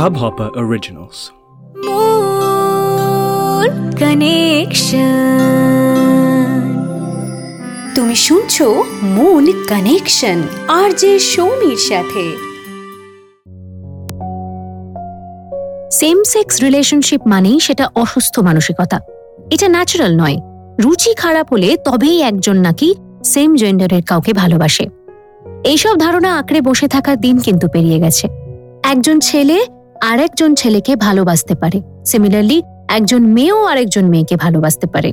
Hubhopper Originals. Connection. তুমি শুনছো moon connection আর যে সৌমির সাথে। সেম সেক্স রিলেশনশিপ মানেই সেটা অসুস্থ মানসিকতা। এটা ন্যাচারাল নয়। রুচি খারাপ হলে তবেই একজন নাকি সেম জেন্ডারের কাউকে ভালোবাসে। এইসব ধারণা আঁকড়ে বসে থাকার দিন কিন্তু পেরিয়ে গেছে। একজন ছেলে আরেকজন ছেলেকে ভালোবাসতে পারে। সিমিলারলি একজন মেয়েও আরেকজন মেয়েকে ভালোবাসতে পারে।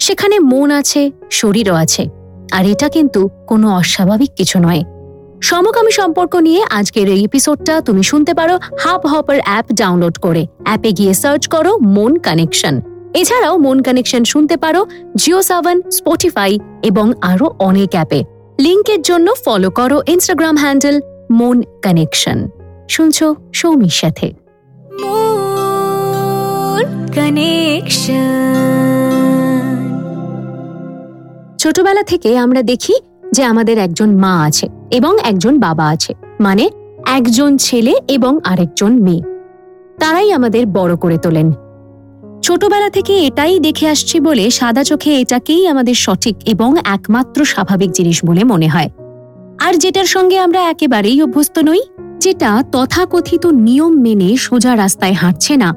সেখানে মন আছে, শরীরও আছে। আর এটা কিন্তু কোনো অস্বাভাবিক কিছু নয়। সমকামী সম্পর্ক নিয়ে আজকের এই এপিসোডটা তুমি শুনতে পারো হাব হপার অ্যাপ ডাউনলোড করে। অ্যাপে গিয়ে সার্চ করো মন কানেকশন এছাড়াও মন কানেকশন শুনতে পারো জিও সাভান স্পটিফাই এবং আরও অনেক অ্যাপে লিঙ্কের জন্য ফলো করো ইনস্টাগ্রাম হ্যান্ডেল মন কানেকশন শুনছো সৌমির সাথে। ছোটবেলা থেকে আমরা দেখি যে আমাদের একজন মা আছে এবং একজন বাবা আছে মানে একজন ছেলে এবং আরেকজন মেয়ে। তারাই আমাদের বড় করে তোলেন। ছোটবেলা থেকে এটাই দেখে আসছি বলে সাদা চোখে এটাকেই আমাদের সঠিক এবং একমাত্র স্বাভাবিক জিনিস বলে মনে হয়। আর যেটার সঙ্গে আমরা একেবারেই অভ্যস্ত নই যেটা তথাকথিত নিয়ম মেনে সোজা রাস্তায় হাঁটছে না,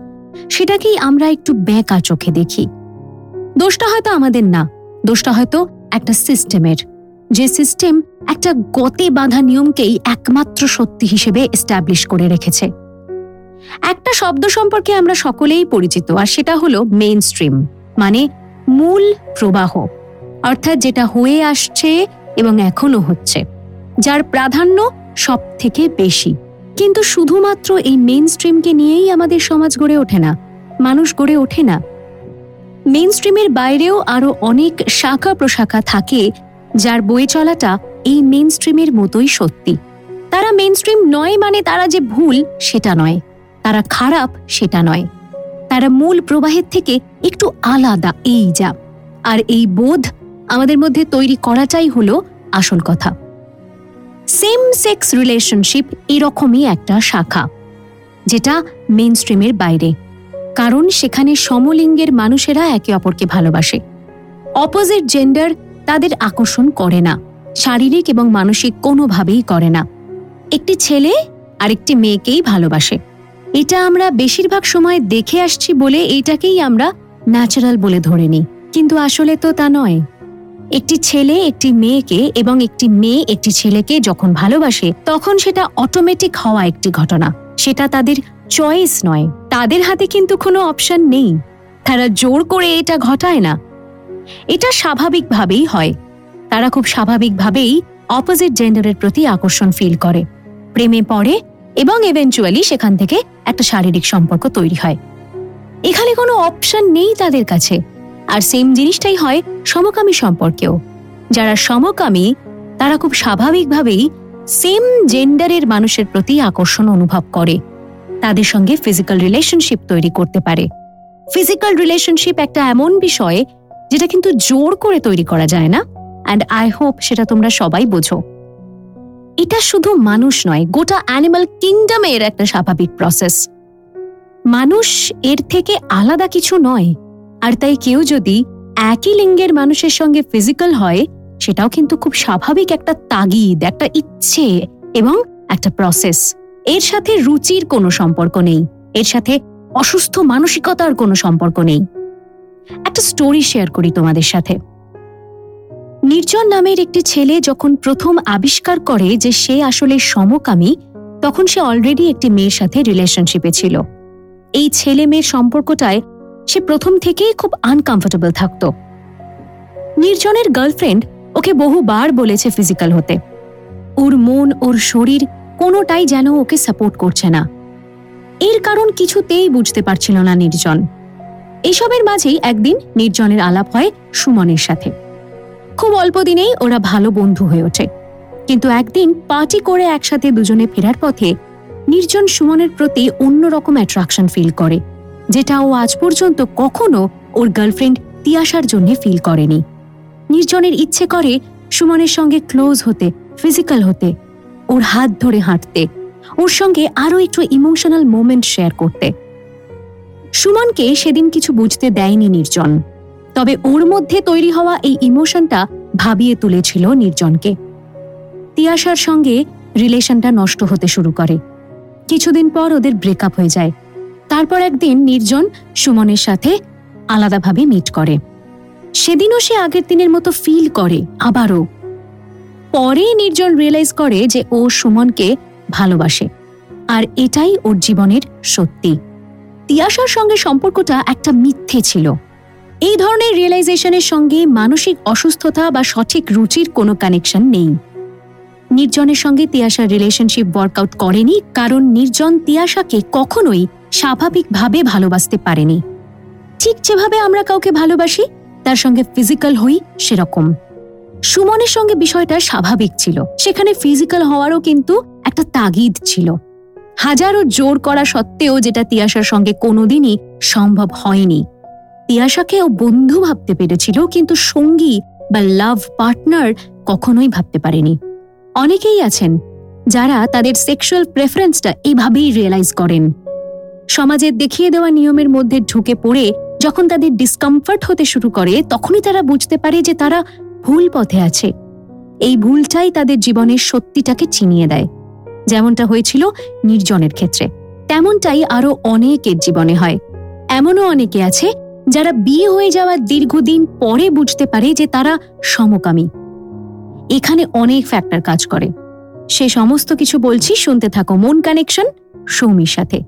সেটাকেই আমরা একটু বেঁকা চোখে দেখি। দোষটা হয়তো আমাদের না, দোষটা হয়তো একটা সিস্টেমের। যে সিস্টেম একটা গতে বাঁধা নিয়মকেই একমাত্র সত্যি হিসেবে এস্টাবলিশ করে রেখেছে। একটা শব্দ সম্পর্কে আমরা সকলেই পরিচিত, আর সেটা হলো মেইন স্ট্রিম মানে মূল প্রবাহ, অর্থাৎ যেটা হয়ে আসছে এবং এখনও হচ্ছে, যার প্রাধান্য সব থেকে বেশি। কিন্তু শুধুমাত্র এই মেন স্ট্রিমকে নিয়েই আমাদের সমাজ গড়ে ওঠে না, মানুষ গড়ে ওঠে না। মেন স্ট্রিমের বাইরেও আরও অনেক শাখা প্রশাখা থাকে যার বয়ে চলাটা এই মেন স্ট্রিমের মতোই সত্যি। তারা মেন স্ট্রিম নয় মানে তারা যে ভুল, সেটা নয়। তারা খারাপ, সেটা নয়। তারা মূল প্রবাহের থেকে একটু আলাদা, এই যা। আর এই বোধ আমাদের মধ্যে তৈরি করাটাই হলো আসল কথা। সেম সেক্স রিলেশনশিপ এরকমই একটা শাখা, যেটা মেন স্ট্রিমের বাইরে, কারণ সেখানে সমলিঙ্গের মানুষেরা একে অপরকে ভালোবাসে। অপোজিট জেন্ডার তাদের আকর্ষণ করে না, শারীরিক এবং মানসিক কোনোভাবেই করে না। একটি ছেলে আরেকটি মেয়েকেই ভালোবাসে। এটা আমরা বেশিরভাগ সময় দেখে আসছি বলে এইটাকেই আমরা ন্যাচারাল বলে ধরে নিই, কিন্তু আসলে তো তা নয়। একটি ছেলে, একটি মেয়েকে এবং একটি মেয়ে একটি ছেলেকে যখন ভালোবাসে, তখন সেটা অটোমেটিক হওয়া একটি ঘটনা। সেটা তাদের চয়েস নয়। তাদের হাতে কিন্তু কোনো অপশন নেই। তারা জোর করে এটা ঘটায় না। এটা স্বাভাবিকভাবেই হয়। তারা খুব স্বাভাবিকভাবেই অপোজিট জেন্ডারের প্রতি আকর্ষণ ফিল করে। প্রেমে পড়ে এবং এভেঞ্চুয়ালি সেখান থেকে একটা শারীরিক সম্পর্ক তৈরি হয়। এখানে কোনো অপশন নেই তাদের কাছে। আর সেম জিনিসটাই হয় সমকামী সম্পর্কেও। যারা সমকামী, তারা খুব স্বাভাবিকভাবেই সেম জেন্ডারের মানুষের প্রতি আকর্ষণ অনুভব করে। তাদের সঙ্গে ফিজিক্যাল রিলেশনশিপ তৈরি করতে পারে। ফিজিক্যাল রিলেশনশিপ একটা এমন বিষয় যেটা কিন্তু জোর করে তৈরি করা যায় না অ্যান্ড আই হোপ সেটা তোমরা সবাই বোঝো। এটা শুধু মানুষ নয়, গোটা অ্যানিমাল কিংডমের একটা স্বাভাবিক প্রসেস মানুষ এর থেকে আলাদা কিছু নয় আর তাই কেউ যদি একই লিঙ্গের মানুষের সঙ্গে ফিজিক্যাল হয়, সেটাও কিন্তু খুব স্বাভাবিক একটা তাগিদ, একটা ইচ্ছে এবং একটা প্রসেস এর সাথে রুচির কোনো সম্পর্ক নেই, এর সাথে অসুস্থ মানসিকতার কোনো সম্পর্ক নেই। একটা স্টোরি শেয়ার করি তোমাদের সাথে। নির্জন নামের একটি ছেলে যখন প্রথম আবিষ্কার করে যে সে আসলে সমকামী, তখন সে অলরেডি একটি মেয়ের সাথে রিলেশনশিপে ছিল। এই ছেলে মেয়ের সম্পর্কটায় সে প্রথম থেকেই খুব আনকমফোর্টেবল থাকত। নির্জনের গার্লফ্রেন্ড ওকে বহুবার বলেছে ফিজিক্যাল হতে। ওর মন, ওর শরীর কোনোটাই যেন ওকে সাপোর্ট করছে না। এর কারণ কিছুতেই বুঝতে পারছিল না নির্জন। এসবের মাঝেই একদিন নির্জনের আলাপ হয় সুমনের সাথে। খুব অল্প দিনেই ওরা ভালো বন্ধু হয়ে ওঠে। কিন্তু একদিন পার্টি করে একসাথে দুজনে ফেরার পথে নির্জন সুমনের প্রতি অন্যরকম অ্যাট্রাকশন ফিল করে। যেটা ও আজ পর্যন্ত কখনো ওর গার্লফ্রেন্ড তিয়াসার জন্য ফিল করেনি। নির্জনের ইচ্ছে করে সুমনের সঙ্গে ক্লোজ হতে ফিজিক্যাল হতে, ওর হাত ধরে হাঁটতে, ওর সঙ্গে আরও একটু ইমোশনাল মোমেন্ট শেয়ার করতে। সুমনকে সেদিন কিছু বুঝতে দেয়নি নির্জন, তবে ওর মধ্যে তৈরি হওয়া এই ইমোশনটা ভাবিয়ে তুলেছিল নির্জনকে। তিয়াশার সঙ্গে রিলেশনটা নষ্ট হতে শুরু করে। কিছুদিন পর ওদের ব্রেকআপ হয়ে যায়। তারপর একদিন নির্জন সুমনের সাথে আলাদাভাবে মিট করে। সেদিনও সে আগের দিনের মতো ফিল করে আবারও। পরে নির্জন রিয়েলাইজ করে যে ও সুমনকে ভালোবাসে, আর এটাই ওর জীবনের সত্যি। তিয়াশার সঙ্গে সম্পর্কটা একটা মিথ্যে ছিল। এই ধরনের রিয়েলাইজেশনের সঙ্গে মানসিক অসুস্থতা বা সঠিক রুচির কোনো কানেকশন নেই। নির্জনের সঙ্গে তিয়াশার রিলেশনশিপ ওয়ার্কআউট করেনি, কারণ নির্জন তিয়াশাকে কখনোই স্বাভাবিকভাবে ভালোবাসতে পারেনি। ঠিক যেভাবে আমরা কাউকে ভালোবাসি, তার সঙ্গে ফিজিক্যাল হই সেরকম। সুমনের সঙ্গে বিষয়টা স্বাভাবিক ছিল। সেখানে ফিজিক্যাল হওয়ারও কিন্তু একটা তাগিদ ছিল। হাজারো জোর করা সত্ত্বেও যেটা তিয়াশার সঙ্গে কোনোদিনই সম্ভব হয়নি। তিয়াশাকে ও বন্ধু ভাবতে পেরেছিল, কিন্তু সঙ্গী বা লাভ পার্টনার কখনোই ভাবতে পারেনি। অনেকেই আছেন যারা তাদের সেক্সুয়াল প্রেফারেন্সটা এভাবেই রিয়েলাইজ করেন। সমাজের দেখিয়ে দেওয়া নিয়মের মধ্যে ঢুকে পড়ে যখন তাদের ডিসকমফর্ট হতে শুরু করে, তখনই তারা বুঝতে পারে যে তারা ভুল পথে আছে। এই ভুলটাই তাদের জীবনের সত্যিটাকে চিনিয়ে দেয়। যেমনটা হয়েছিল নির্জনের ক্ষেত্রে। তেমনটাই আরও অনেকের জীবনে হয়। এমনও অনেকে আছে যারা বিয়ে হয়ে যাওয়ার দীর্ঘদিন পরে বুঝতে পারে যে তারা সমকামী। এখানে অনেক ফ্যাক্টর কাজ করে। সে সমস্ত কিছু বলছি শুনতে থাকো মন কানেকশন সৌমির সাথে।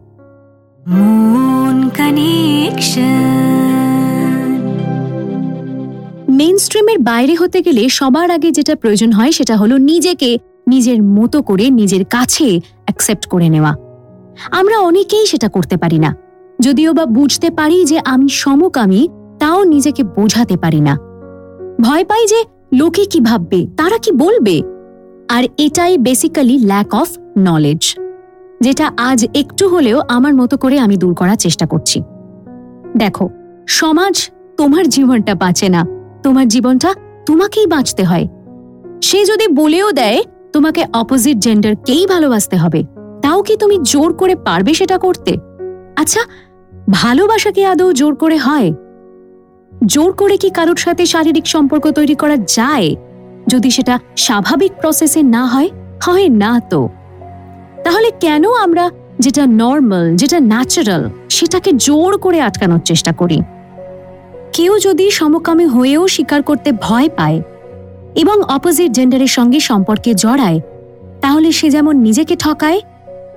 মন কানেকশন স্ট্রিমের বাইরে হতে গেলে সবার আগে যেটা প্রয়োজন হয় সেটা হলো নিজেকে নিজের মতো করে নিজের কাছে অ্যাকসেপ্ট করে নেওয়া। আমরা অনেকেই সেটা করতে পারি না। যদিও বা বুঝতে পারি যে আমি সমকামী তাও নিজেকে বোঝাতে পারি না। ভয় পাই যে লোকে কি ভাববে? তারা কি বলবে? আর এটাই বেসিক্যালি ল্যাক অফ নলেজ যেটা আজ একটু হলেও আমার মতো করে আমি দূর করার চেষ্টা করছি। দেখো, সমাজ তোমার জীবনটা বাঁচে না। তোমার জীবনটা তোমাকেই বাঁচতে হয়। সে যদি বলেও দেয়, তোমাকে অপোজিট জেন্ডারকেই ভালোবাসতে হবে? তাও কি তুমি জোর করে পারবে সেটা করতে? আচ্ছা ভালোবাসা কি আদৌ জোর করে হয়? জোর করে কি কারোর সাথে শারীরিক সম্পর্ক তৈরি করা যায়? যদি সেটা স্বাভাবিক প্রসেসে না হয় হয় না তো। তাহলে কেন আমরা যেটা নর্মাল যেটা ন্যাচারাল সেটাকে জোর করে আটকানোর চেষ্টা করি? কেউ যদি সমকামী হয়েও স্বীকার করতে ভয় পায় এবং অপোজিট জেন্ডারের সঙ্গে সম্পর্কে জড়ায়, তাহলে সে যেমন নিজেকে ঠকায়,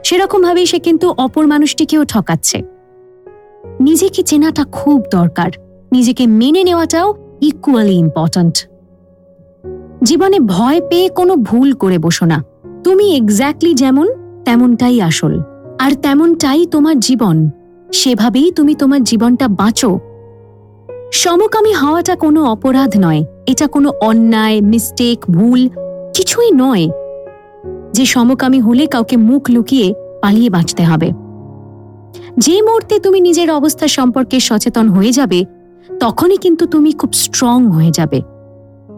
সেরকমভাবেই সে কিন্তু অপর মানুষটিকেও ঠকাচ্ছে। নিজেকে চেনাটা খুব দরকার। নিজেকে মেনে নেওয়াটাও ইকুয়ালি ইম্পর্ট্যান্ট জীবনে ভয় পেয়ে কোনো ভুল করে বসো না। তুমি এক্স্যাক্টলি যেমন, তেমনটাই আসল। আর তেমনটাই তোমার জীবন। সেভাবেই তুমি তোমার জীবনটা বাঁচো। সমকামী হওয়াটা কোনো অপরাধ নয়। এটা কোনো অন্যায় মিস্টেক ভুল, কিছুই নয়। যে সমকামী হলে কাউকে মুখ লুকিয়ে পালিয়ে বাঁচতে হবে। যে মুহূর্তে তুমি নিজের অবস্থা সম্পর্কে সচেতন হয়ে যাবে তখনই কিন্তু তুমি খুব স্ট্রং হয়ে যাবে।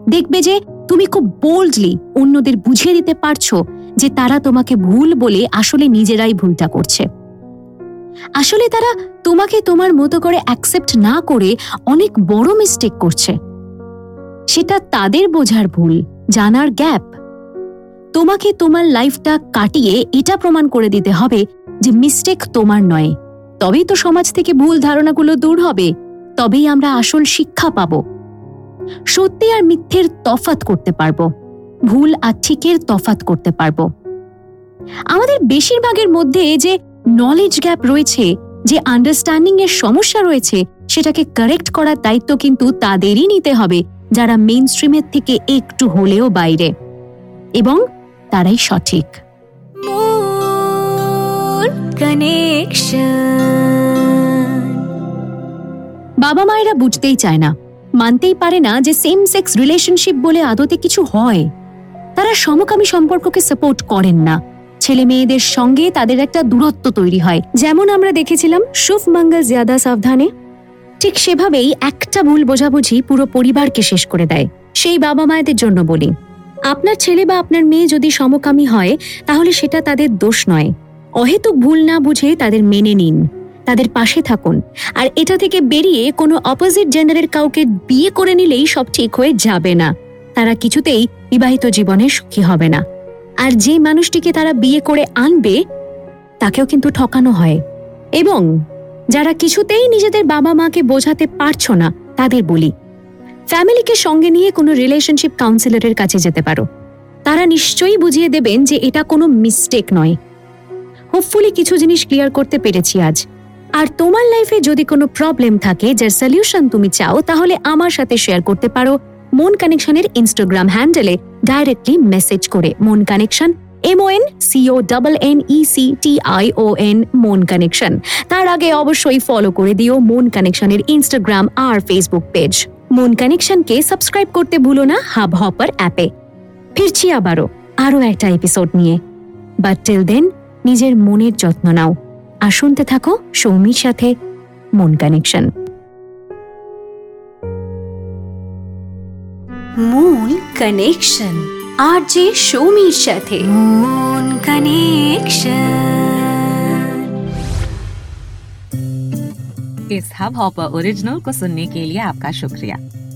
দেখবে যে তুমি খুব বোল্ডলি অন্যদের বুঝিয়ে দিতে পারছ যে তারা তোমাকে ভুল বলে আসলে নিজেরাই ভুলটা করছে। আসলে তারা তোমাকে তোমার মতো করে অ্যাকসেপ্ট না করে অনেক বড় মিস্টেক করছে। সেটা তাদের বোঝার ভুল, জানার গ্যাপ তোমাকে তোমার লাইফটা কাটিয়ে এটা প্রমাণ করে দিতে হবে যে মিস্টেক তোমার নয়। তবেই তো সমাজ থেকে ভুল ধারণাগুলো দূর হবে। তবেই আমরা আসল শিক্ষা পাব। সত্যি আর মিথ্যের তফাত করতে পারব। ভুল আর ঠিকের তফাত করতে পারব। আমাদের বেশিরভাগের মধ্যে যে নলেজ গ্যাপ রয়েছে, যে আন্ডারস্ট্যান্ডিং এর সমস্যা রয়েছে, সেটাকে কারেক্ট করার দায়িত্ব কিন্তু তাদেরই নিতে হবে, যারা মেইন স্ট্রিমের থেকে একটু হলেও বাইরে। এবং তারাই সঠিক। কানেকশন বাবা মায়েরা বুঝতেই চায় না। মানতেই পারে না যে সেম সেক্স রিলেশনশিপ বলে আদতে কিছু হয়। তারা সমকামী সম্পর্ককে সাপোর্ট করেন না। ছেলে মেয়েদের সঙ্গে তাদের একটা দূরত্ব তৈরি হয়। যেমন আমরা দেখেছিলাম শুভ মঙ্গল জিয়াদা সাবধানে। ঠিক সেভাবেই একটা ভুল বোঝাবুঝি পুরো পরিবারকে শেষ করে দেয়। সেই বাবা মায়েদের জন্য বলি। আপনার ছেলে বা আপনার মেয়ে যদি সমকামী হয়, তাহলে সেটা তাদের দোষ নয়। অহেতুক ভুল না বুঝে তাদের মেনে নিন। তাদের পাশে থাকুন। আর এটা থেকে বেরিয়ে কোনো অপোজিট জেন্ডারের কাউকে বিয়ে করে নিলেই সব ঠিক হয়ে যাবে না। তারা কিছুতেই বিবাহিত জীবনে সুখী হবে না। আর যে মানুষটিকে তারা বিয়ে করে আনবে, তাকেও কিন্তু ঠকানো হয়। এবং যারা কিছুতেই নিজেদের বাবা মাকে বোঝাতে পারছ না, তাদের বলি, ফ্যামিলিকে সঙ্গে নিয়ে কোনো রিলেশনশিপ কাউন্সিলরের কাছে যেতে পারো। তারা নিশ্চয়ই বুঝিয়ে দেবেন যে এটা কোনো মিস্টেক নয়। হোপফুলি কিছু জিনিস ক্লিয়ার করতে পেরেছি আজ। আর তোমার লাইফে যদি কোনো প্রবলেম থাকে, যার সলিউশন তুমি চাও, তাহলে আমার সাথে শেয়ার করতে পারো। মন কানেকশনের ইনস্টাগ্রাম হ্যান্ডেলে ডাইরেক্টলি মেসেজ করে। Mon connection M N C O double N E C T I O N Mon connection. তার আগে অবশ্যই ফলো করে দিও মন কানেকশনের ইনস্টাগ্রাম আর ফেসবুক পেজ মন কানেকশনকে সাবস্ক্রাইব করতে ভুলো না হাব হপার অ্যাপে ফিরছি আবারও, আরও একটা এপিসোড নিয়ে। বাট টিল দেন নিজের মনের যত্ন নাও। আর শুনতে থাকো সৌমির সাথে মন কানেকশন মূল কানেকশন আর যে সৌমির সাথে মন কানেকশন इस हब हॉपर ओरिजिनल को सुनने के लिए आपका शुक्रिया